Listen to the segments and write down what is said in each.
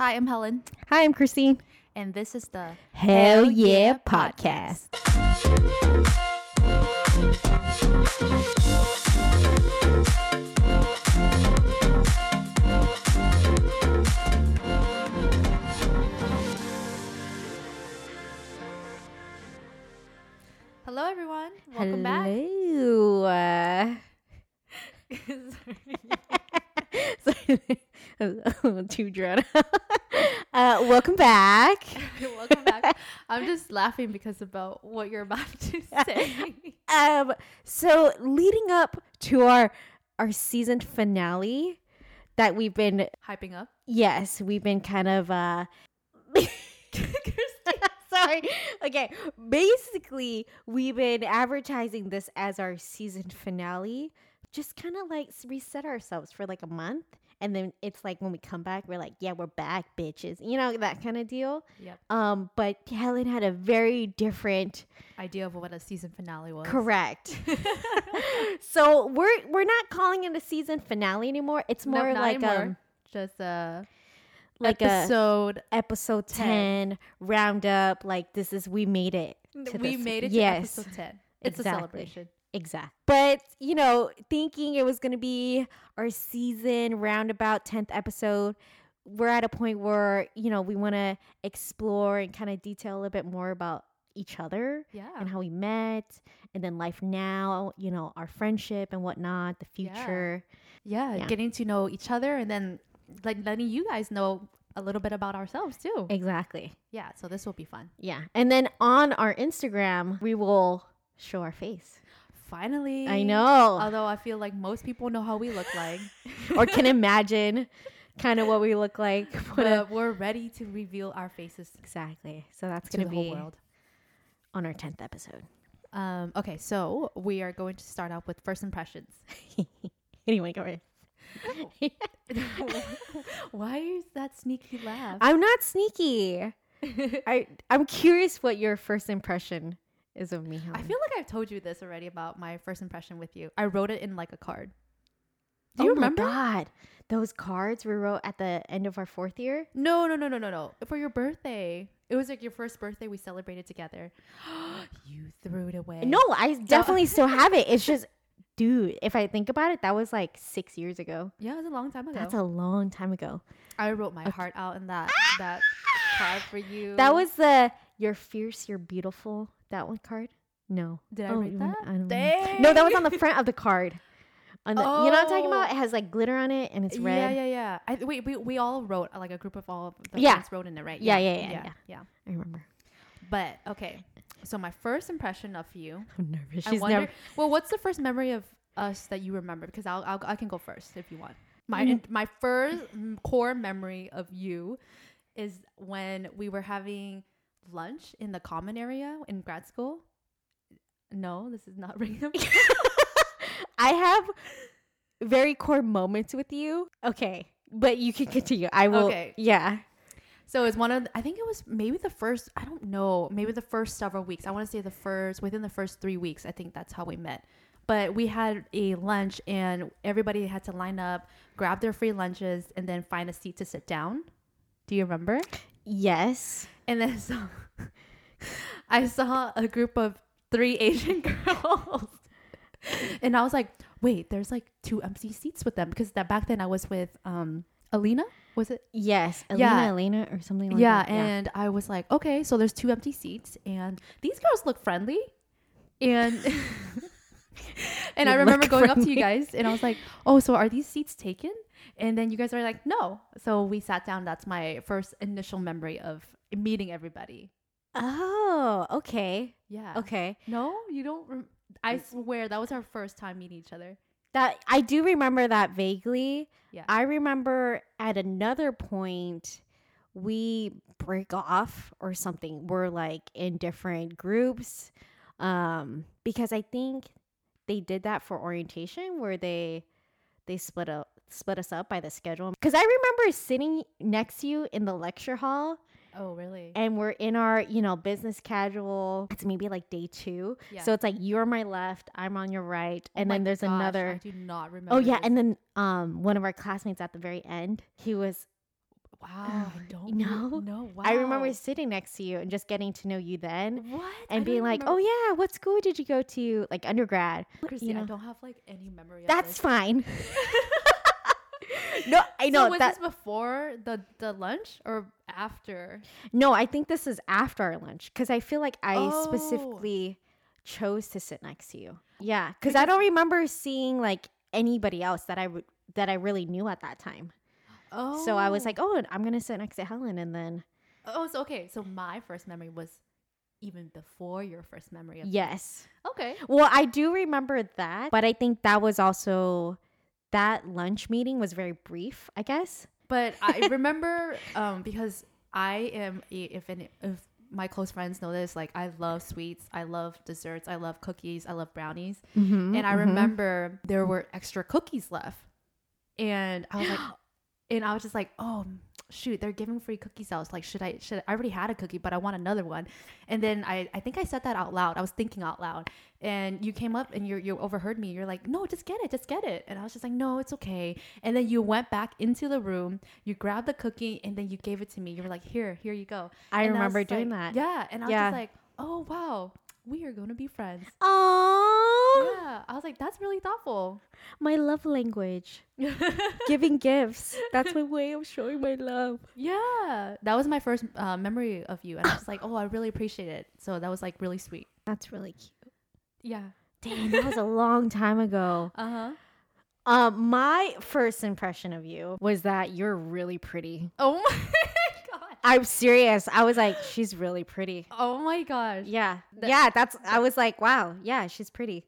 Hi, I'm Helen, Hi, I'm Christine. and this is the Hell Yeah Podcast. Hello, everyone. Welcome back. Hello. Uh, sorry, little too drawn out. uh, welcome back. welcome back. I'm just laughing because about what you're about to say. Um, so leading up to our our season finale that we've been Hyping up. yes, we've been kind of uh sorry. Okay, basically we've been advertising this as our season finale, just kind of like reset ourselves for like a month. And then it's like when we come back, we're like, yeah, we're back, bitches. You know, that kind of deal. Yep. Um, but Helen had a very different Idea of what a season finale was. Correct. so we're we're not calling it a season finale anymore. It's more not like anymore. um Just a like a episode. episode 10 roundup like this is we made it to we this- made it yes episode 10. It's exactly. a celebration. Exact but you know thinking it was going to be our season roundabout 10th episode we're at a point where you know we want to explore and kind of detail a little bit more about each other Yeah. and how we met and then life now you know our friendship and whatnot the Yeah. future yeah. Yeah. Getting to know each other and then like letting you guys know a little bit about ourselves too. exactly Yeah. So this will be fun. yeah and then on our instagram we will show our face Finally. i know Although I feel like most people know how we look like. or can imagine kind of what we look like. But we're ready to reveal our faces exactly. So that's to going the to whole be world. on our 10th episode. Um, okay, so we are going to start off with first impressions. anyway, go ahead. Why is that sneaky laugh? I'm not sneaky. I I'm curious what your first impression is of me. I feel like I've told you this already about my first impression with you. I wrote it in like a card. Do you remember? oh remember? God, those cards we wrote at the end of our fourth year. No, no, no, no, no, no. For your birthday. It was like your first birthday we celebrated together. you threw it away. No, I definitely still have it. It's just, dude, if I think about it, that was like six years ago. Yeah, it was a long time ago. That's a long time ago. I wrote my heart out in that that card for you. That was the "You're fierce, you're beautiful." That one card. No, Did I Oh, write that? I don't know. Dang. No, that was on the front of the card. On the, You know what I'm talking about? Oh. It has like glitter on it and it's red. Yeah, yeah, yeah. I, wait, we, we all wrote like a group of all of the Yeah. friends wrote in it, right? Yeah, yeah, yeah, yeah, yeah. I remember. But okay, so my first impression of you. I'm nervous. I She's wonder. never. Well, what's the first memory of us that you remember? Because I'll, I'll I can go first if you want. My Mm. my first core memory of you is when we were having lunch in the common area in grad school. No, this is not bell. I have very core moments with you. Okay, but you can continue. I will. Okay. Yeah. So it's one of the, I think it was maybe the first I don't know maybe the first several weeks I want to say the first within the first three weeks I think that's how we met but we had a lunch and everybody had to line up grab their free lunches and then find a seat to sit down do you remember Yes. and then so I saw a group of three Asian girls and I was like wait there's like two empty seats with them because that back then I was with um Alina was it Yes. Elena, Yeah. Elena, or something like yeah, that. and I was like, okay, so there's two empty seats, and these girls look friendly, and and They I remember going up to you guys, and I was like, oh, so are these seats taken? And then you guys are like, no. So we sat down. That's my first initial memory of meeting everybody. Oh, okay. Yeah. Okay. No, you don't. Rem- I swear that was our first time meeting each other. That I do remember that vaguely. Yeah. I remember at another point we break off or something. We're like in different groups. Um because I think they did that for orientation where they they split up split us up by the schedule. Cuz I remember sitting next to you in the lecture hall Oh, really? and we're in our, you know, business casual. It's maybe like day 2. Yeah. So it's like you're my left, I'm on your right, Oh and then there's gosh, another I do not remember. Oh yeah, this. and then um one of our classmates at the very end, he was Wow, I don't know. No, wow. I remember sitting next to you and just getting to know you then what and being like, "Oh yeah, what school did you go to? Like undergrad?" Christy, you I don't have like any memory. That's fine. no, I know so was that. this before the the lunch or after? No, I think this is after our lunch because I feel like I Oh. specifically chose to sit next to you. Yeah, because I don't remember seeing like anybody else that I would that I really knew at that time. Oh, So I was oh. like, oh, I'm gonna sit next to Helen, and then oh, so okay. So my first memory was even before your first memory of yes. Okay. Well, I do remember that, but I think that was also that lunch meeting was very brief. I guess. But I remember um, because I am if any, if my close friends know this, like I love sweets, I love desserts, I love cookies, I love brownies, Mm-hmm, and I remember there were extra cookies left, and I was like, and I was just like, oh shoot, they're giving free cookies out. Like, should I? Should I already had a cookie, but I want another one. And then I, I think I said that out loud. I was thinking out loud, and you came up and you you overheard me. You're like, no, just get it, just get it. And I was just like, no, it's okay. And then you went back into the room, you grabbed the cookie, and then you gave it to me. You were like, here, here you go. I And remember was doing like- that. Yeah, and I was Yeah. just like, oh wow, we are gonna be friends. Oh, Yeah, I was like, that's really thoughtful. my love language, giving gifts. That's my way of showing my love. Yeah, that was my first uh, memory of you, and I was like, oh, I really appreciate it. So that was like really sweet. That's really cute. Yeah. Dang, that was a long time ago. Uh huh. Um, my first impression of you was that you're really pretty. Oh my god. I'm serious. I was like, she's really pretty. Oh my gosh. Yeah, That- yeah. That's. I was like, wow. Yeah, she's pretty.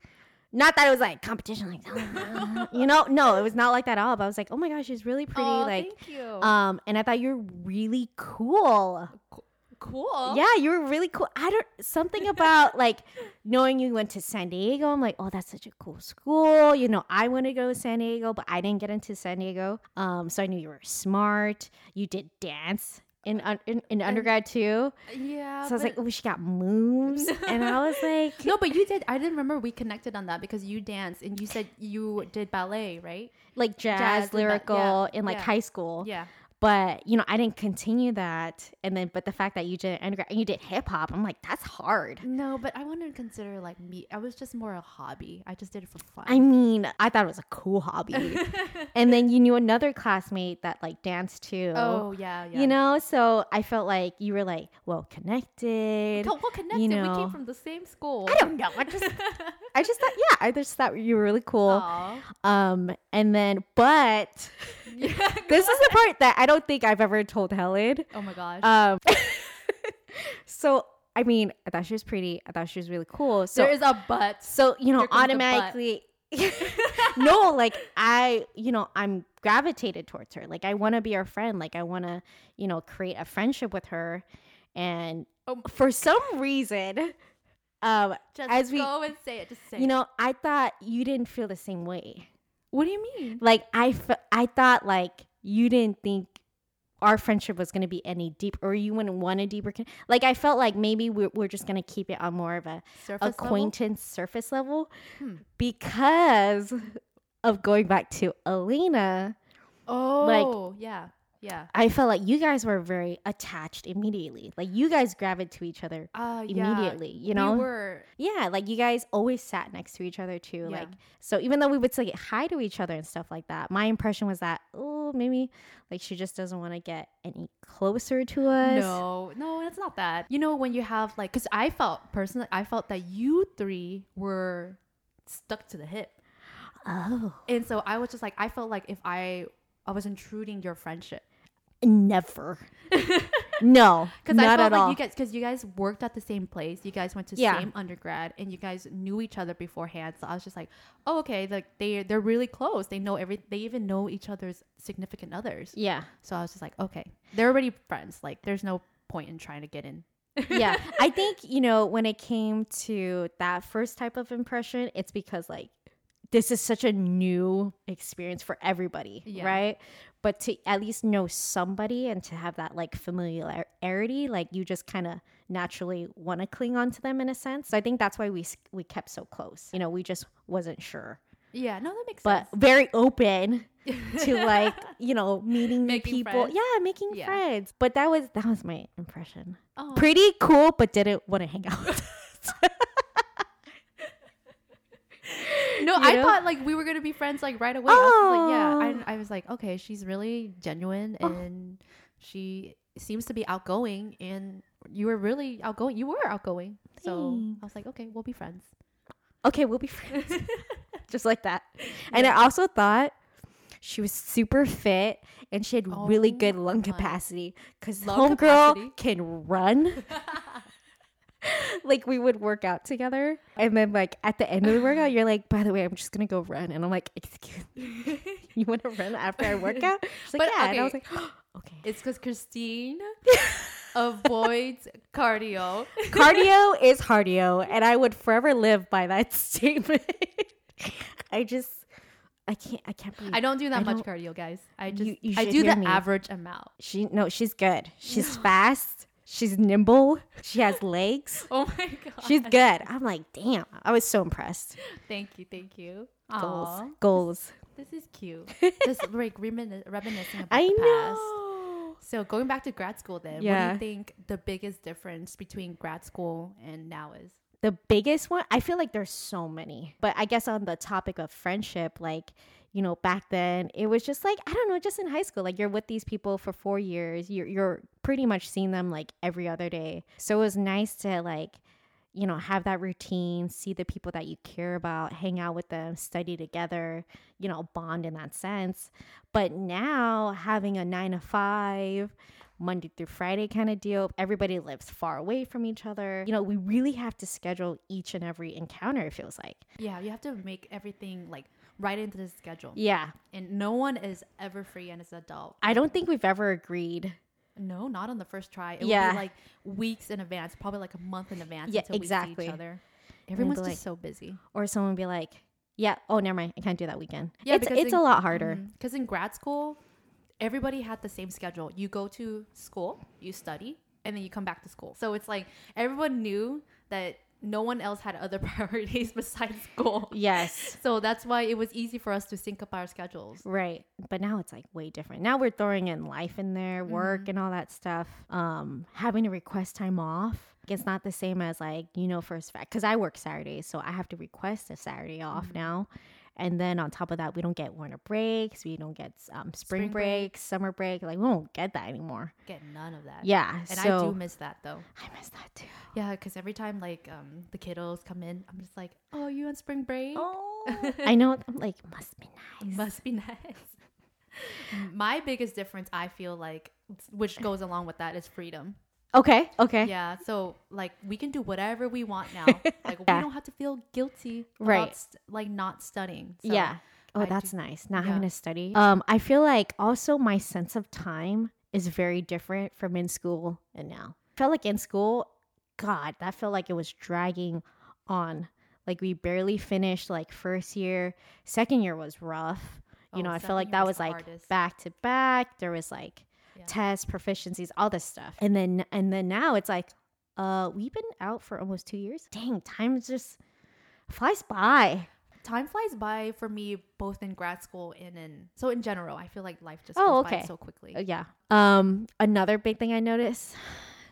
Not that it was like competition, like you know. No, it was not like that at all. But I was like, oh my gosh, she's really pretty. Aw, like, thank you. um, and I thought you're really cool. cool. Yeah, you were really cool. I don't something about like knowing you went to San Diego. I'm like, oh, that's such a cool school. You know, I want to go to San Diego, but I didn't get into San Diego. Um, so I knew you were smart. You did dance in in, in undergrad too. Yeah. So I was like, oh, she got moves, and I was like, no, but you did. I didn't remember we connected on that because you danced and you said you did ballet, right? like jazz, Jazz and ba- lyrical yeah, in like yeah. high school. Yeah. But you know, I didn't continue that, and then but the fact that you did undergrad and you did hip hop, I'm like, that's hard. No, but I wanted to consider like me. I was just more a hobby. I just did it for fun. I mean, I thought it was a cool hobby. and then you knew another classmate that like danced too. oh yeah, yeah. You know, so I felt like you were like well connected. well connected. we know. came from the same school. I don't know. I just I just thought yeah, I just thought you were really cool. Aw. Um and then but Yeah. this is the part that I don't think I've ever told Helen. Oh my gosh. Um so I mean, I thought she was pretty. I thought she was really cool. So there is a but. So, you know, Here comes the butt. automatically No, like I, you know, I'm gravitated towards her. Like I want to be her friend. Like I want to, you know, create a friendship with her. And Oh. for some reason, um, Just as we- go and say it. Just say. you it. know, I thought you didn't feel the same way. What do you mean? Like I, fe- I thought like you didn't think our friendship was going to be any deep, or you wouldn't want a deeper. Con- like I felt like maybe we're, we're just going to keep it on more of a Surface level? acquaintance surface level Hmm. because of going back to Alina. Oh, like yeah, yeah. I felt like you guys were very attached immediately. Like you guys gravitated to each other Uh, yeah. immediately. You know, we were. yeah. Like you guys always sat next to each other too. Yeah. Like so, even though we would say hi to each other and stuff like that, my impression was that oh maybe like she just doesn't want to get any closer to us. No, no, it's not that. You know, when you have like, because I felt personally, I felt that you three were stuck to the hip, Oh, and so I was just like, I felt like if I, I was intruding your friendship. Never. no, Because not I felt at like all. you guys, because you guys worked at the same place, you guys went to Yeah. same undergrad, and you guys knew each other beforehand. So I was just like, oh, okay, like they they're really close. They know every, they even know each other's significant others. yeah. So I was just like, okay, they're already friends. Like, there's no point in trying to get in. yeah i think you know when it came to that first type of impression it's because like this is such a new experience for everybody Yeah. right but to at least know somebody and to have that like familiarity like you just kind of naturally want to cling on to them in a sense so i think that's why we we kept so close you know we just wasn't sure Yeah, no, that makes but sense. But very open to like you know meeting new people. friends? Yeah, making Yeah. friends. But that was that was my impression. Oh. Pretty cool, but didn't want to hang out. No, You I know? thought like we were gonna be friends like right away. I was like, Oh. yeah. I, I was like, okay, she's really genuine Oh. and she seems to be outgoing. And you were really outgoing. You were outgoing. So I was like, okay, we'll be friends. okay, we'll be friends. Just like that. And I also thought she was super fit and she had really Oh good lung oh my. capacity because homegirl can run. like we would work out together, and then like at the end of the workout, you're like, "By the way, I'm just gonna go run," and I'm like, "Excuse me, you want to run after I work out?" She's like, But, "Yeah," and I was okay. like, "Okay." It's because Christine avoids cardio. cardio is cardio, and I would forever live by that statement. I just, I can't, I can't believe I don't do that I much cardio, guys. I just You- you I do the me. average amount. she. No, she's good. She's fast. She's nimble. She has legs. Oh my god. She's good. I'm like, damn. I was so impressed. Thank you, thank you. Goals, Aw, goals. this is cute. Just like remin- reminiscing about I the past. know. So going back to grad school, then what do you think the biggest difference between grad school and now is? The biggest one, I feel like there's so many. But I guess on the topic of friendship, like, you know, back then it was just like, I don't know, just in high school, like you're with these people for four years. You're you're pretty much seeing them like every other day. So it was nice to like, you know, have that routine, see the people that you care about, hang out with them, study together, you know, bond in that sense. But now having a nine to five, Monday through Friday kind of deal. Everybody lives far away from each other. You know, we really have to schedule each and every encounter, it feels like. Yeah, you have to make everything like right into the schedule. Yeah. And no one is ever free and as an adult. I don't think we've ever agreed. No, not on the first try. It Yeah. would be like weeks in advance, probably like a month in advance Yeah, until we exactly. see each other. Everyone's like- just so busy. Or someone be like, yeah, oh, never mind. I can't do that weekend. Yeah, it's, it's in- a lot harder. Mm-hmm. Because in grad school, everybody had the same schedule. You go to school, you study, and then you come back to school. So it's like everyone knew that no one else had other priorities besides school. Yes. So that's why it was easy for us to sync up our schedules. Right. But now it's like way different. Now we're throwing in life in there, work Mm-hmm. and all that stuff. Um, having to request time off. It's not the same as like, you know, first fact. Because I work Saturdays, so I have to request a Saturday off Mm-hmm. now. And then on top of that, we don't get winter breaks. We don't get um, spring, Spring break. breaks, summer break. Like, we don't get that anymore. Get none of that. Yeah. And so I do miss that though. I miss that too. Yeah, because every time like um the kiddos come in, I'm just like, oh, you on spring break? Oh. I know. I'm like, must be nice. Must be nice. My biggest difference, I feel like, which goes along with that, is freedom. Okay. Okay. Yeah, so like we can do whatever we want now. Like we don't have to feel guilty Right. about st- like not studying. So yeah. Oh, I that's do- nice. Not yeah. having to study. Um, I feel like also my sense of time is very different from in school and now. I felt like in school, God, that felt like it was dragging on. Like we barely finished like first year. Second year was rough. You Oh, know, I felt like that was was like hardest. back to back. There was like Yeah. tests, proficiencies, all this stuff. And then and then now it's like, uh, we've been out for almost two years. Dang, time just flies by. time flies by for me both in grad school and in so in general. I feel like life just Oh, goes by okay. so quickly. Uh, yeah. Um, another big thing I noticed: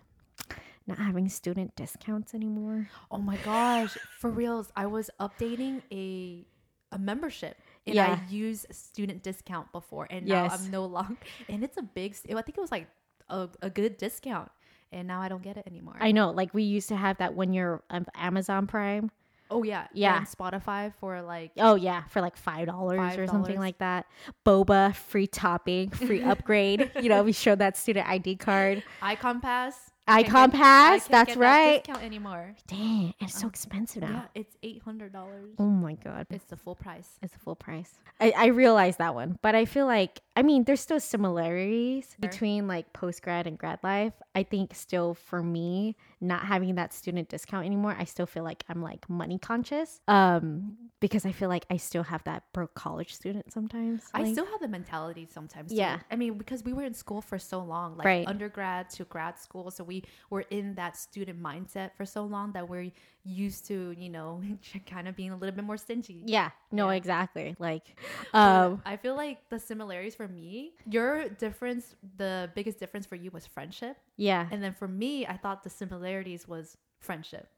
not having student discounts anymore. Oh my gosh, for reals, I was updating a a membership. And Yeah. I used student discount before, and now Yes. I'm no longer. And it's a big. I think it was like a, a good discount, and now I don't get it anymore. I know, like we used to have that when you're um, Amazon Prime. oh yeah, Yeah. And Spotify for like Oh yeah, for like five dollars or something like that. Boba, free topping, free upgrade. you know, we showed that student ID card. Ikon Pass. Ikon Can't get- I Pass, that's get that right. discount anymore. Dang, it's so Um, expensive now. Yeah, it's eight hundred dollars. Oh my god. It's the full price. It's the full price. I, I realize that one, but I feel like I mean there's still similarities Sure. between like post grad and grad life. I think still for me, not having that student discount anymore, I still feel like I'm like money conscious. Um, because I feel like I still have that broke college student sometimes. I like- still have the mentality sometimes. too. Yeah. I mean, because we were in school for so long, like Right. undergrad to grad school, so we we were in that student mindset for so long that we're used to, you know, kind of being a little bit more stingy. Yeah. No, Yeah. exactly. Like, um, I feel like the similarities for me, your difference, the biggest difference for you was friendship. yeah. And then for me, I thought the similarities was friendship.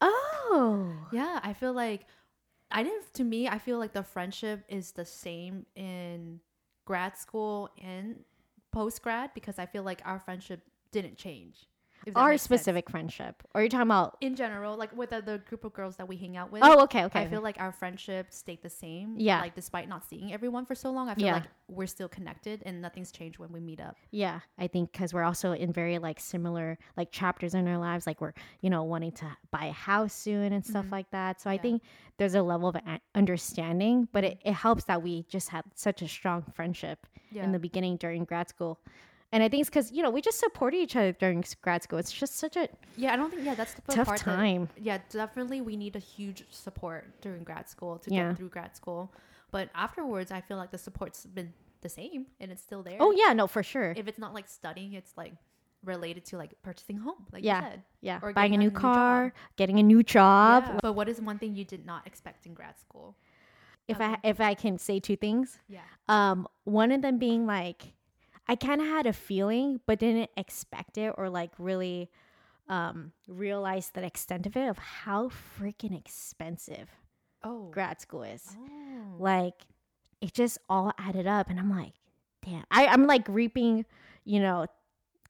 Oh. Yeah, I feel like I didn't to me, I feel like the friendship is the same in grad school and post grad because I feel like our friendship didn't change. Our makes sense. specific friendship. Or you're talking about? in general, like with the, the group of girls that we hang out with. Oh, okay, okay. I feel like our friendship stayed the same. Yeah. Like despite not seeing everyone for so long, I feel Yeah. like we're still connected and nothing's changed when we meet up. Yeah, I think because we're also in very like similar like chapters in our lives. Like we're you know wanting to buy a house soon and stuff Mhm. like that. So I think there's a level of understanding, but it, it helps that we just had such a strong friendship Yeah. in the beginning during grad school. And I think it's because you know we just supported each other during grad school. It's just such a yeah, I don't think yeah, that's the tough part that- time. yeah, definitely we need a huge support during grad school to Yeah. get through grad school. But afterwards, I feel like the support's been the same and it's still there. Oh yeah, no for sure. If it's not like studying, it's like related to like purchasing a home, like Yeah. you said. yeah, or buying a new a new car, job. getting a new job. Yeah. But what is one thing you did not expect in grad school? If I if I can say two things, Yeah. Um, one of them being like, I kind of had a feeling, but didn't expect it or like really um, realize the extent of it of how freaking expensive Oh. grad school is. Oh. Like, it just all added up, and I'm like, damn. I, I'm like reaping, you know,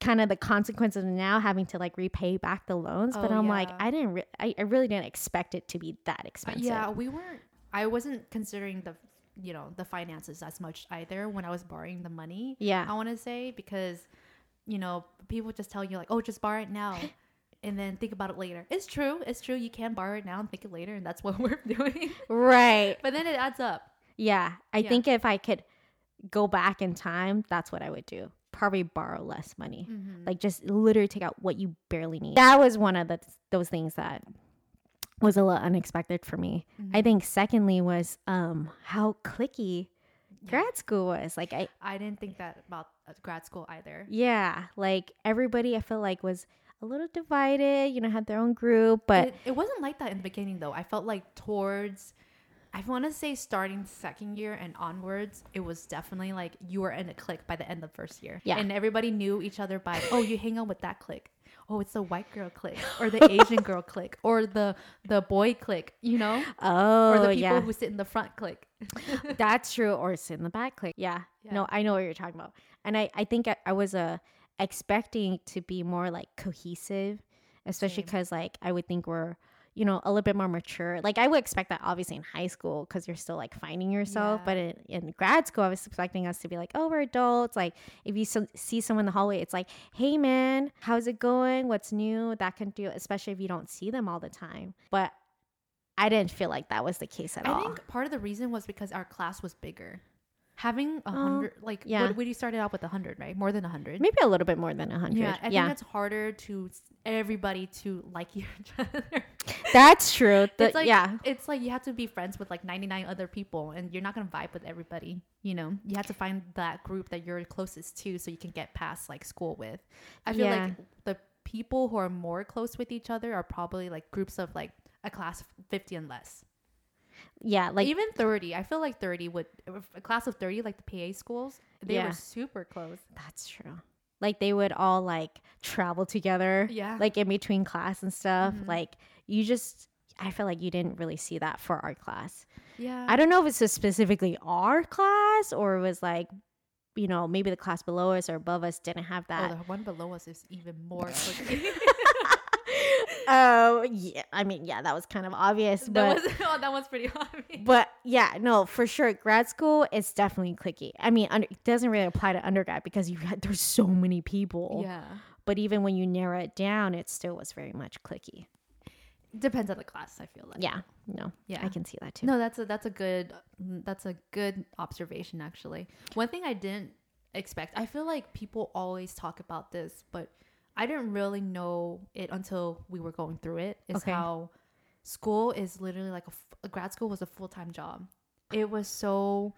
kind of the consequences of now having to like repay back the loans. but Oh, I'm like. I didn't, re- I, I really didn't expect it to be that expensive. Yeah, we weren't. I wasn't considering the, you know, the finances as much either when I was borrowing the money. Yeah. I want to say because, you know, people just tell you like, oh, just borrow it now, and then think about it later. It's true. It's true. You can borrow it now and think it later, and that's what we're doing. Right. but then it adds up. Yeah, I Yeah. think if I could go back in time, that's what I would do. Probably borrow less money. Mm-hmm. Like just literally take out what you barely need. That was one of the those things that was a little unexpected for me. Mm-hmm. I think secondly was um how clicky grad school was. Like I I didn't think that about uh, grad school either. yeah, like everybody I feel like was a little divided, you know, had their own group, but it, it wasn't like that in the beginning though. I felt like towards I want to say starting second year and onwards, it was definitely like you were in a clique by the end of first year. Yeah. And everybody knew each other by, oh, you hang out with that clique. Oh, it's the white girl clique or the Asian girl clique or the the boy clique, you know? oh or the people yeah. who sit in the front clique. That's true. Or sit in the back click. Yeah. Yeah. No, I know what you're talking about. And I, I think I, I was uh, expecting to be more like cohesive, especially because like I would think we're, you know, a little bit more mature. Like I would expect that obviously in high school because you're still like finding yourself. Yeah. But in, in grad school, I was expecting us to be like, oh, we're adults. Like if you so, see someone in the hallway, it's like, hey man, how's it going? What's new? That can do, especially if you don't see them all the time. But I didn't feel like that was the case at I all. I think part of the reason was because our class was bigger. Having a Oh, hundred, like, yeah. what, we started out with a hundred, right? More than a hundred. Maybe a little bit more than a hundred. Yeah, I yeah. think it's harder to everybody to like each other. That's true. The- it's like yeah. it's like you have to be friends with like 99 other people and you're not going to vibe with everybody you know you have to find that group that you're closest to so you can get past like school with i feel Yeah. like the people who are more close with each other are probably like groups of like a class of 50 and less Yeah. Like, even 30 i feel like 30 would a class of 30 like the pa schools they Yeah. were super close that's true. Like, they would all like travel together, yeah like in between class and stuff. Mhm. Like, you just, I feel like you didn't really see that for our class. yeah I don't know if it's just specifically our class or it was like, you know, maybe the class below us or above us didn't have oh, that. the one below us is even more Oh, yeah. I mean, yeah, that was kind of obvious, that but. was oh, that one's pretty obvious But yeah, no, for sure. Grad school, it's definitely clicky. I mean, under, it doesn't really apply to undergrad because you had, there's so many people. yeah But even when you narrow it down, it still was very much clicky. depends on the class i feel like Yeah, no, Yeah. I can see that too. No, that's a that's a good that's a good observation actually. One thing I didn't expect. I feel like people always talk about this, but I didn't really know it until we were going through it. Is Okay. how school is literally like a grad school was a full time job. It was so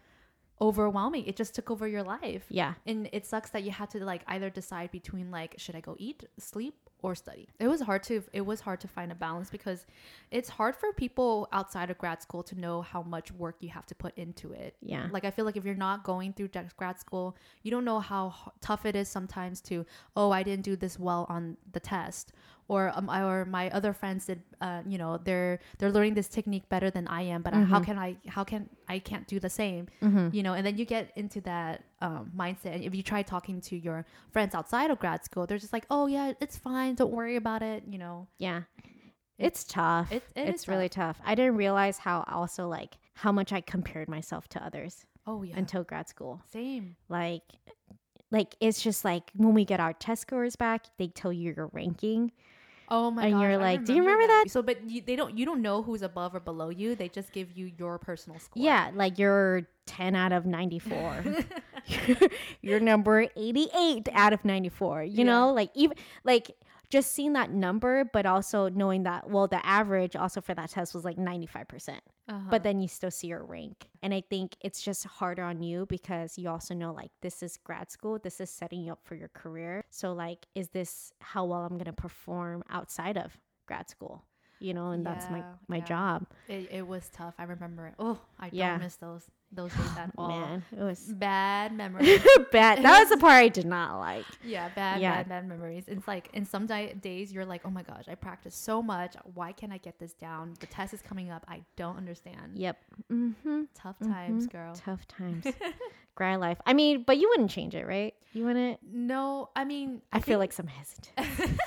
overwhelming. It just took over your life. Yeah. And it sucks that you had to like either decide between like should I go eat, sleep, or study. It was hard to it was hard to find a balance because it's hard for people outside of grad school to know how much work you have to put into it. Yeah. Like I feel like if you're not going through grad school, you don't know how h- tough it is sometimes to oh I didn't do this well on the test or um, or my other friends did uh, you know they're they're learning this technique better than I am but I- how can I how can I can't do the same you know and then you get into that um, mindset and if you try talking to your friends outside of grad school they're just like oh yeah it's fine don't worry about it you know Yeah. It's tough. It- it it's really tough. I didn't realize how also like how much I compared myself to others oh yeah until grad school. same Like like it's just like when we get our test scores back, they tell you your ranking. Oh my god. And gosh, you're I like, "Do you remember that?" So, but you, they don't. You don't know who's above or below you. They just give you your personal score. Yeah, like you're 10 out of 94. you're number 88 out of 94. You Yeah. know, like even like just seeing that number, but also knowing that well, the average also for that test was like 95%. Uh-huh. But then you still see your rank. And I think it's just harder on you because you also know like this is grad school, this is setting you up for your career. So like is this how well I'm going to perform outside of grad school? You know, and that's my my yeah. job. it, it was tough. I remember it. Oh, I Yeah. don't miss those those days at all. Man, it was Bad memories. bad. That was the part I did not like. yeah, bad, Yeah. bad, bad memories. It's like in some di- days you're like, oh my gosh, I practiced so much. Why can't I get this down? The test is coming up. I don't understand. Yep. Mm-hmm. Tough times, girl. Tough times. grad life. I mean, but you wouldn't change it, right? You wouldn't. No, I mean, I, feel think- like some hesitant.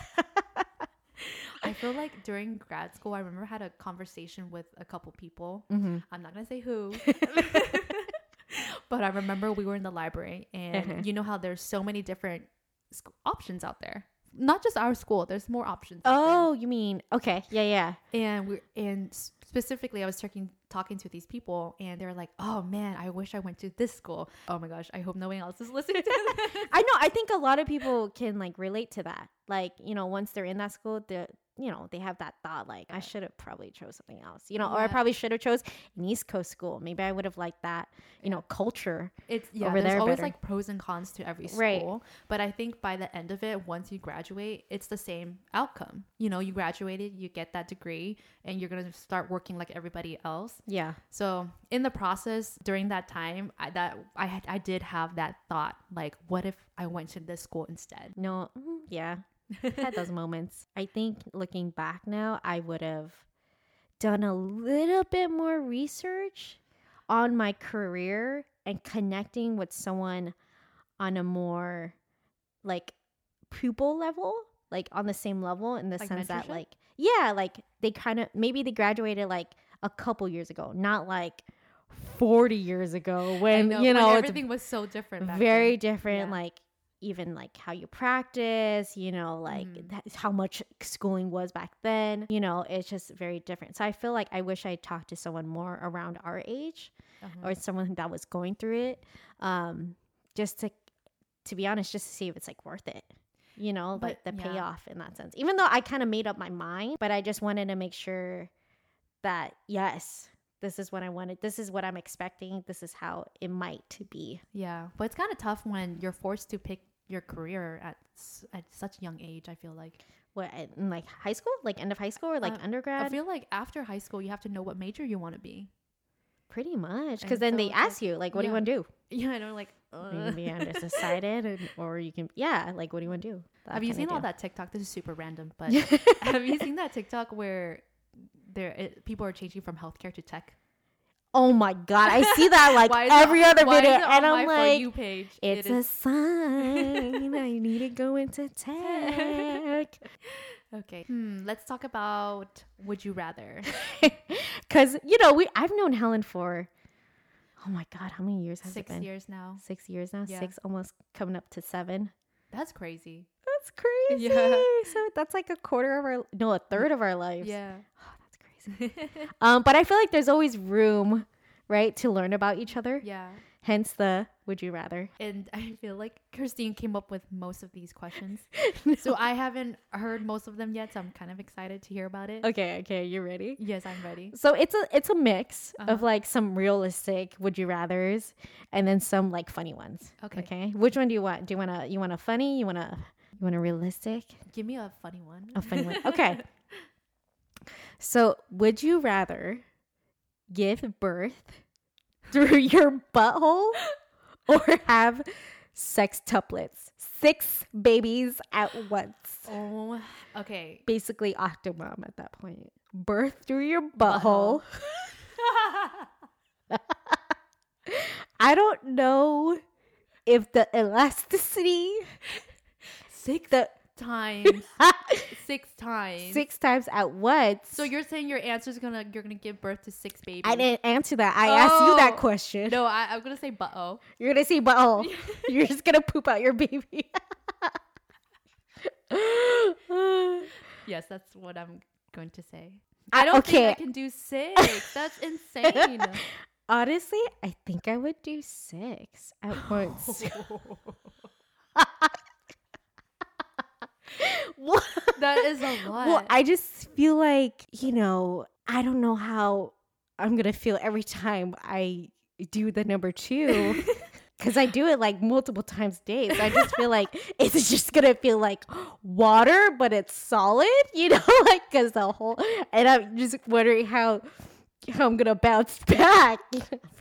I feel like during grad school, I remember I had a conversation with a couple people. mm-hmm. I'm not gonna say who, but I remember we were in the library, and Uh-huh. you know how there's so many different sc- options out there. Not just our school. There's more options. Oh, you mean okay? Yeah, yeah. and we and specifically, I was talking talking to these people, and they're like, "Oh man, I wish I went to this school." Oh my gosh, I hope no one else is listening to this. I know. I think a lot of people can like relate to that. Like, you know, once they're in that school, the you know, they have that thought like, I should have probably chose something else. You know, or I probably should have chose an East Coast school. Maybe I would have liked that. You know, culture. It's yeah. over there's there always better. like pros and cons to every school. Right. But I think by the end of it, once you graduate, it's the same outcome. You know, you graduated, you get that degree, and you're gonna start working like everybody else. Yeah. So in the process, during that time, I, that I I did have that thought, like, what if I went to this school instead? No. mm, Yeah. had those moments. I think looking back now, I would have done a little bit more research on my career and connecting with someone on a more like pupil level, like on the same level in the Like sense that like yeah, like they kind of maybe they graduated like a couple years ago, not like 40 years ago when I you know it's everything was so different. Back very then. different Yeah. like even like how you practice you know like that's how much schooling was back then you know it's just very different so i feel like i wish i talked to someone more around our age Uh-huh. or someone that was going through it um just to to be honest just to see if it's like worth it you know But, like the yeah. payoff in that sense even though i kind of made up my mind but i just wanted to make sure that yes this is what i wanted this is what i'm expecting this is how it might be Yeah, but it's kind of tough when you're forced to pick your career at at such a young age. I feel like what in like high school like end of high school or like Uh, I feel like after high school, you have to know what major you want to be. pretty much because then so they like- ask you like what do you want to do Yeah, and I know. Like, you uh. can be undecided and, or you can yeah like what do you want to do That have you seen all that TikTok? This is super random, but have you seen that TikTok where there it, people are changing from healthcare to tech? Oh my god i see that like Why is it- every other video and i'm like page. it's It a sign i need to go into tech okay. Hmm. Let's talk about would you rather. because you know we i've known helen for oh my god how many years has Six it been years now. six years now Yeah. six almost coming up to seven That's crazy. that's crazy Yeah. so that's like a quarter of our no a third of our lives Yeah. oh um but i feel like there's always room right to learn about each other yeah. hence the Would you rather? And I feel like Christine came up with most of these questions. So I haven't heard most of them yet, so I'm kind of excited to hear about it. Okay, okay, you ready? Yes, I'm ready. So it's a it's a mix of Uh-huh. like some realistic would you rather's and then some like funny ones. Okay. Okay. Which one do you want? Do you want to you want a funny? You want to you want a realistic? Give me a funny one. A funny one. Okay. So, would you rather give birth through your butthole or have sextuplets? Six babies at once. Oh, okay. Basically, octomom at that point. Birth through your butthole. I don't know if the elasticity, Six the times. Six times. six times at once. So you're saying your answer is gonna you're gonna give birth to six babies? I didn't answer that. I asked you that Oh. question. No, I, I'm gonna say but oh. You're gonna say but oh. You're just gonna poop out your baby. Yes, that's what I'm going to say. I- I don't think I can do six. That's insane. Honestly, I think I would do six at once. What? that is a lot. Well, I just feel like, you know, I don't know how I'm going to feel every time I do the number two. Because I do it like multiple times a day. So I just feel like it's just going to feel like water, but it's solid, you know? Like, because the whole, and I'm just wondering how. How I'm gonna bounce back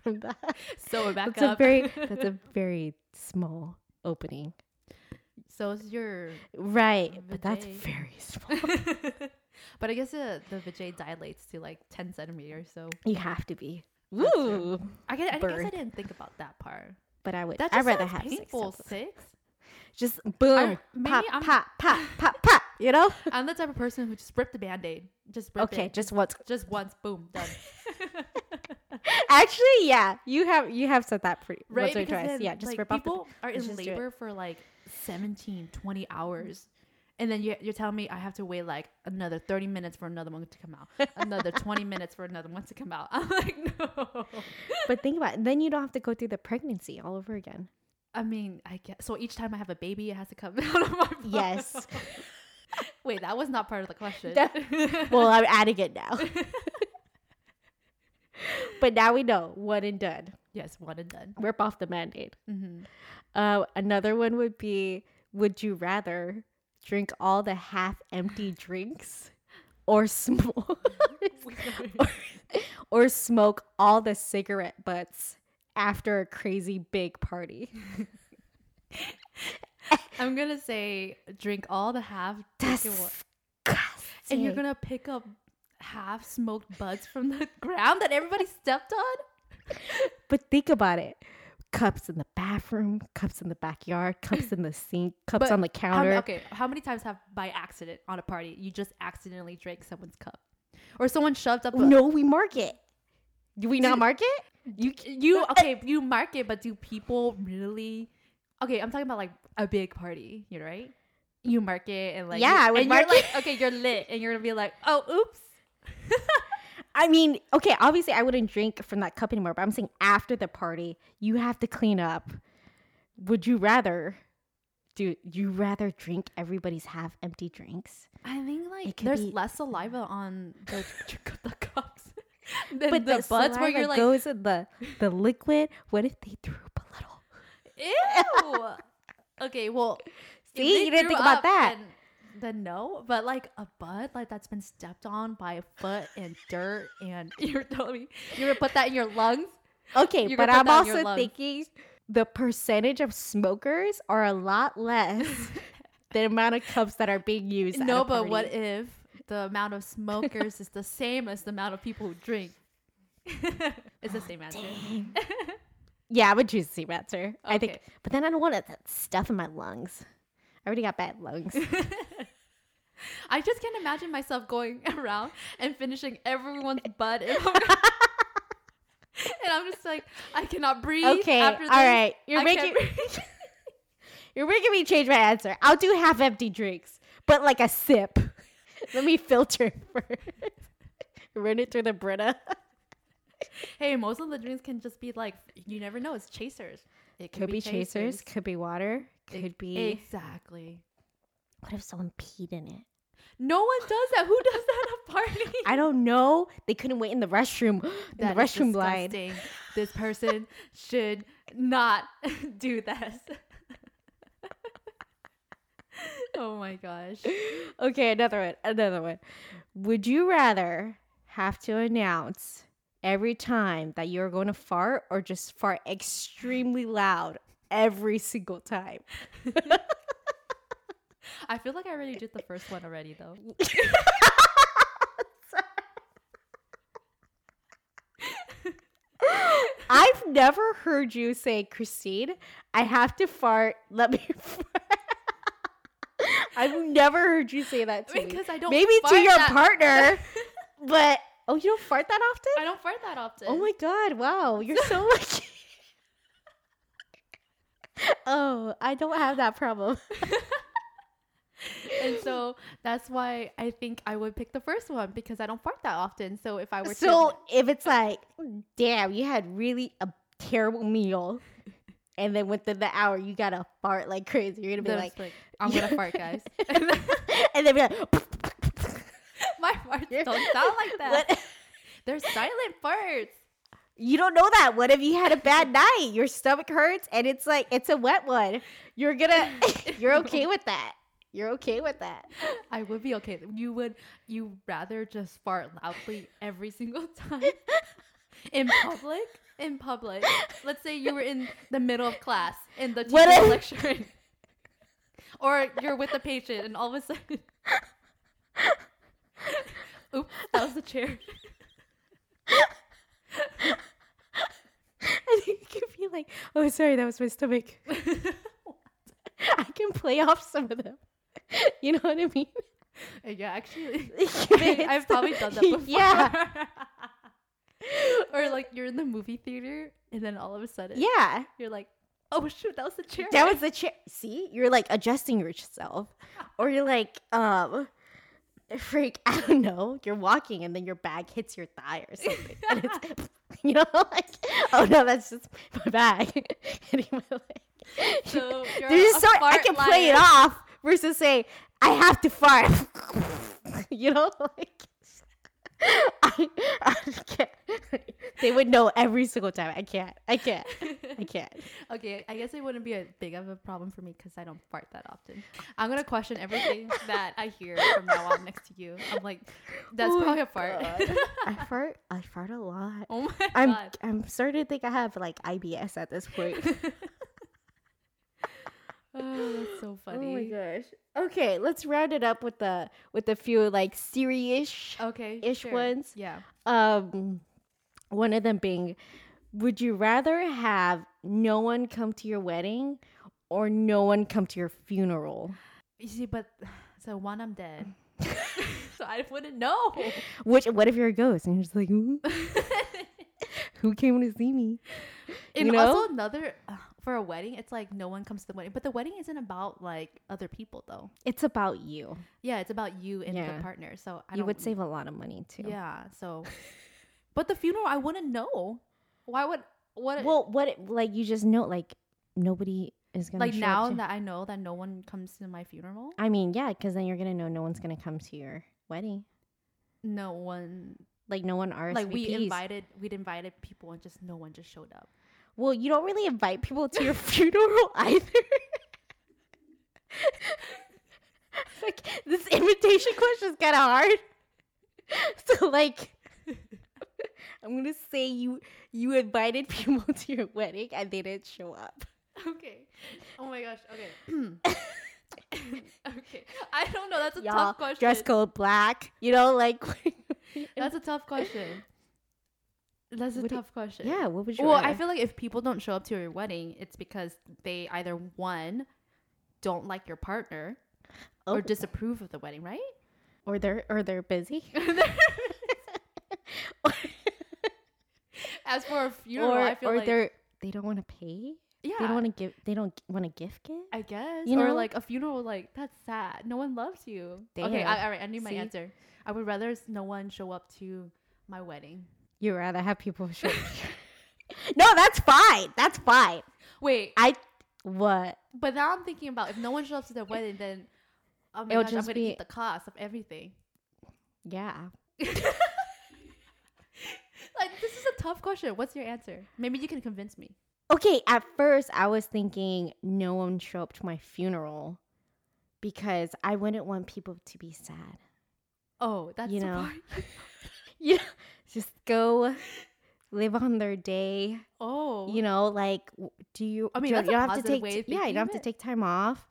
from that. so back That's a very that's a very small opening. So is your Right, um, but that's very small. but I guess the the vajay dilates to like ten centimeters. So You have to be. Ooh. I guess, I guess I didn't think about that part. But I would That I'd rather have painful. six. Six. Just boom, I- pop, I'm- pop, pop, pop, pop. You know? I'm the type of person who just ripped the band-aid. Just rip Okay, it. just once. just once, boom, done. Actually, yeah, you have you have said that pretty right? once or twice. then, Yeah, just like, rip off the. people are in just do it. labor for like 17, 20 hours. And then you, you're telling me I have to wait like another 30 minutes for another one to come out, another 20 minutes for another one to come out. I'm like, no. But think about it. Then you don't have to go through the pregnancy all over again. I mean, I guess so. Each time I have a baby, it has to come out of my butt. Yes. Wait, that was not part of the question. well, I'm adding it now. but now we know one and done. yes, one and done. Rip off the mandate. hmm Uh, another one would be: Would you rather drink all the half-empty drinks, or smoke, or, or smoke all the cigarette butts after a crazy big party? I'm gonna say drink all the half. And you're gonna pick up half smoked buds from the ground that everybody stepped on. But think about it. Cups in the bathroom, cups in the backyard, cups in the sink, cups But on the counter. ma- okay, how many times have by accident on a party you just accidentally drank someone's cup, or someone shoved up? A, No, we mark it. Do we not mark it? you you okay? You mark it, but do people really? Okay, I'm talking about like a big party. You know, right? You mark it and like Yeah, you- I would and mark you're it. like okay, you're lit, and you're gonna be like, oh, oops. I mean, okay, obviously I wouldn't drink from that cup anymore, but I'm saying after the party, you have to clean up. Would you rather do you rather drink everybody's half empty drinks? I think like there's be- less saliva on the the cups than But the, the, where you're like, goes in the the liquid. What if they threw up a little? ew. okay, well, See, you didn't think about that. Then, then no, but like a bud like that's been stepped on by a foot and dirt, and you're telling me you're gonna put that in your lungs? Okay, You're but I'm put that in your also thinking the percentage of smokers are a lot less the amount of cups that are being used. no, but what if the amount of smokers is the same as the amount of people who drink? it's the same answer. Yeah, I would choose the same answer. I think, but then I don't want that stuff in my lungs. I already got bad lungs. I just can't imagine myself going around and finishing everyone's butt. And I'm, and I'm just like, I cannot breathe. okay, after all right. You're I making you're making me change my answer. I'll do half empty drinks, but like a sip. Let me filter first. Run it through the Brita. hey, most of the drinks can just be like, you never know. It's chasers. It Could be chasers. Could be water. It- Could be. exactly. What if someone peed in it? No one does that. Who does that at a party? I don't know. They couldn't wait in the restroom. in the restroom line. This person should not do this. oh my gosh. Okay, another one. Another one. Would you rather have to announce every time that you're going to fart or just fart extremely loud every single time? I feel like I already did the first one already though. I've never heard you say, Christine, I have to fart. Let me fart. I've never heard you say that to me. I don't Maybe to your that- partner, but oh, you don't fart that often? I don't fart that often. Oh my god! Wow, you're so lucky. oh, I don't have that problem. And so that's why I think I would pick the first one because I don't fart that often. So if I were to So to if it's like, damn, you had really a terrible meal, and then within the hour you gotta fart like crazy, you're gonna be like, like, I'm gonna fart, guys. and then be like, My farts don't sound like that. what? They're silent farts. You don't know that. What if you had a bad night? Your stomach hurts, and it's like it's a wet one. You're gonna, you're okay with that. You're okay with that. I would be okay. You would you rather just fart loudly every single time in public? In public. Let's say you were in the middle of class and the teacher lecturing. Or you're with the patient and all of a sudden Oops, that was the chair. I think you could be like, oh, sorry, that was my stomach. I can play off some of them. You know what I mean? yeah, actually I've probably done that before. Yeah, or like you're in the movie theater and then all of a sudden yeah. you're like, oh shoot, that was the chair. That was the chair. See, you're like adjusting yourself, or you're like, um, freak. I don't know. You're walking and then your bag hits your thigh or something, and it's, you know, like, oh no, that's just my bag hitting my leg. So you're There's a just so I can play it off versus say I have to fart. you know, like I, I can't. They would know every single time. I can't. I can't. I can't. okay, I guess it wouldn't be a big of a problem for me because I don't fart that often. I'm gonna question everything that I hear from now on next to you. I'm like, that's Oh probably a fart. I fart. I fart a lot. oh my I'm god. I'm starting to think I have like IBS at this point. So funny. Oh my gosh. Okay, let's round it up with the with a few like serious Okay. Ish sure. ones. Yeah. um one of them being would you rather have no one come to your wedding or no one come to your funeral? You see, but so one, I'm dead. so I wouldn't know. Which what if you're a ghost and you're just like, who came to see me? and You know? also another uh, for a wedding, it's like no one comes to the wedding, but the wedding isn't about like other people though. It's about you. Yeah, it's about you and Yeah. the partner. So I you would save a lot of money too. Yeah. So, but the funeral, I wouldn't know. Why would what? Well, what it- like you just know like nobody is gonna like now to- that I know that no one comes to my funeral, I mean, yeah, because then you're gonna know no one's gonna come to your wedding. no one Like no one RSVPs. like we invited we'd invited people and just no one just showed up. Well, you don't really invite people to your funeral either. like this invitation question is kind of hard. So like, I'm gonna say you you invited people to your wedding and they didn't show up. Okay. Oh my gosh. Okay. okay. I don't know. That's a Y'all tough question. dress code black. You know, like That's a tough question. That's a What tough question. yeah. What would you? Well, I feel like if people don't show up to your wedding, it's because they either one don't like your partner Oh. or disapprove of the wedding, right? or they're or they're busy. As for a funeral, or I feel like or like they're they don't want to pay. yeah, They don't want to give. They don't want to gift gift. I guess, you or know? like a funeral, like that's sad. No one loves you. Okay, Damn. I, all right, I knew my See? answer. I would rather no one show up to my wedding. You rather have people show. Up. No, that's fine. That's fine. Wait, I what? but now I'm thinking about if no one shows up to the wedding, then oh my It'll gosh, I'm gonna be- eat the cost of everything. Yeah. Like this is a tough question. What's your answer? Maybe you can convince me. Okay, at first I was thinking no one show up to my funeral because I wouldn't want people to be sad. Oh, that's You know. part. You know, just go live on their day. Oh, You know, like do you? I mean, do- you don't have to take. yeah, you don't have to take time off.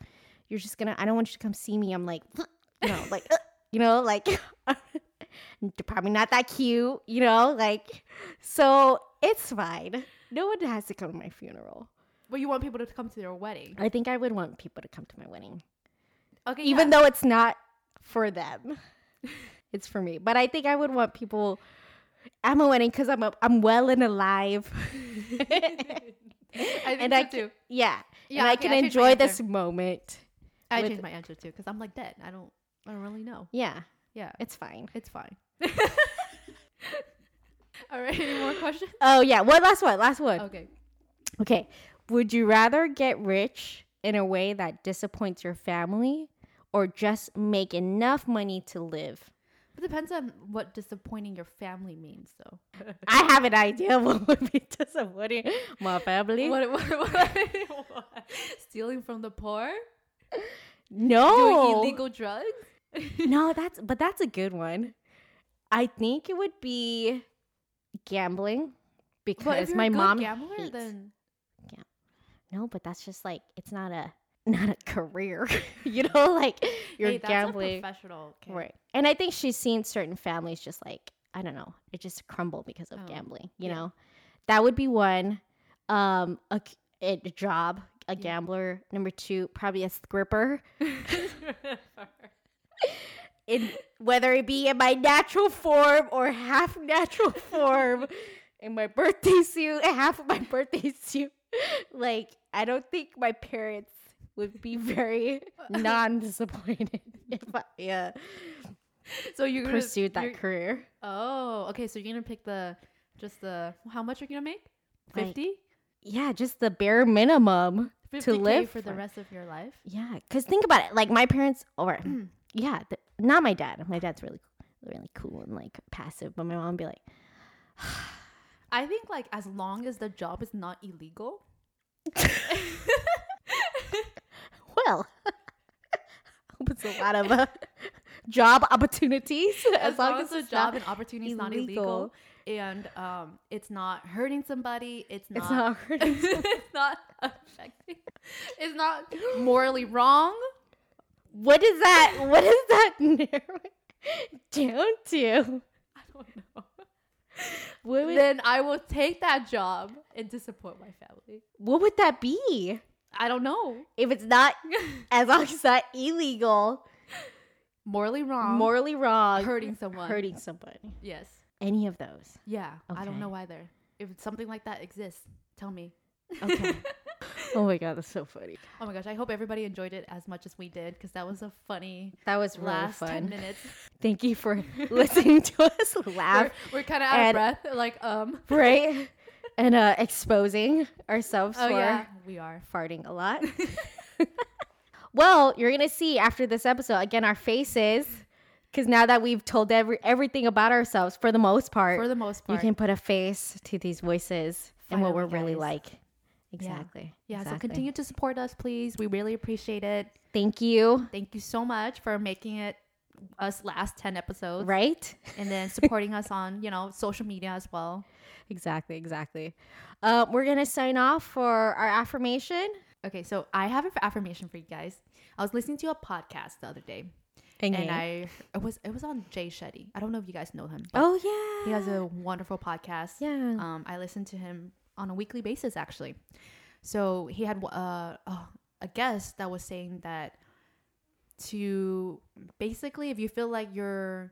You're just gonna. I don't want you to come see me. I'm like, you know, like, uh, you know, like, probably not that cute. You know, like, so it's fine. No one has to come to my funeral. but you want people to come to your wedding. I think I would want people to come to my wedding. Okay, even yeah. though it's not for them. it's for me. But I think I would want people at a wedding because I'm a, I'm well and alive. I and so I too. yeah, Yeah, and I can I enjoy this moment. I with- changed my answer too because I'm like dead. I don't. I don't really know. Yeah, Yeah, it's fine. it's fine. All right. Any more questions? Oh yeah, one last one, last one. Okay. Okay, would you rather get rich in a way that disappoints your family, or just make enough money to live? It depends on what disappointing your family means, though. I have an idea what would be disappointing my family. what, what, what, what? Stealing from the poor? No, Doing illegal drugs? no, that's but that's a good one. I think it would be gambling because you're my mom gambler, hates. then No, but that's just like it's not a not a career. you know, like you're hey, that's gambling, a professional. Okay. right? And I think she's seen certain families just like I don't know, it just crumble because of Oh, gambling. You yeah. know, that would be one. Um, a job, a Yeah. gambler. Number two, probably a scripper. in whether it be in my natural form or half natural form in my birthday suit half of my birthday suit like i don't think my parents would be very non-disappointed if i uh, so you're pursued that career Oh, okay. So you're gonna pick the just the how much are you're gonna make? Like, 50? yeah just the bare minimum 50 to live for the rest of your life. yeah because think about it like my parents or yeah th- not my dad my dad's really really cool and like passive but my mom would be like I think like as long as the job is not illegal. Well, it's a lot of uh, job opportunities as, long, as, the job and opportunity is not illegal. and um it's not hurting somebody, it's not It's not hurting. it's not affecting it's not morally wrong. what is that? What is that narrow down to? I don't know. Would, then I will take that job and disappoint my family. what would that be I don't know. if it's not as long as it's not illegal, Morally wrong. morally wrong, hurting someone. hurting somebody? Yes. Any of those? Yeah. I don't know either. If something like that exists, tell me. Okay. oh my god, that's so funny. Oh my gosh, I hope everybody enjoyed it as much as we did because that was a funny That was really last 10 minutes. Thank you for listening to us laugh. We're, we're kind of out of breath. Like, um, right? And uh, exposing ourselves oh for yeah, we are. farting a lot. well, you're gonna see after this episode again our faces, because now that we've told every everything about ourselves for the most part, For the most you part. can put a face to these voices and what we're Finally, really like. Exactly. yeah, so exactly. continue to support us, please. We really appreciate it. Thank you. Thank you so much for making it us last 10 episodes. Right? And then supporting us on, you know, social media as well. Exactly. Exactly. Uh, we're gonna sign off for our affirmation. Okay, so I have an affirmation for you guys. I was listening to a podcast the other day, and I it was it was on Jay Shetty. I don't know if you guys know him. oh yeah. he has a wonderful podcast. yeah. Um, I listen to him on a weekly basis actually. So he had uh, uh, a guest that was saying that to basically, if you feel like you're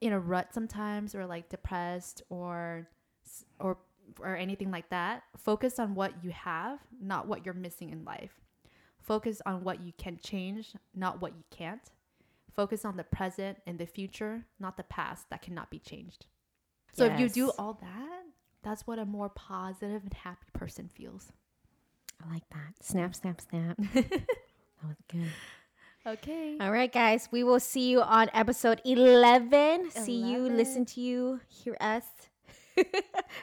in a rut sometimes, or like depressed, or or or anything like that, focus on what you have, not what you're missing in life. Focus on what you can change, not what you can't. Focus on the present and the future, not the past that cannot be changed. So if you do all that, that's what a more positive and happy person feels. I like that. Snap, snap, snap. that was good. Okay. All right, guys. We will see you on episode 11. 11. See you, listen to you, hear us.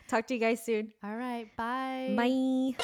Talk to you guys soon. All right. Bye. Bye.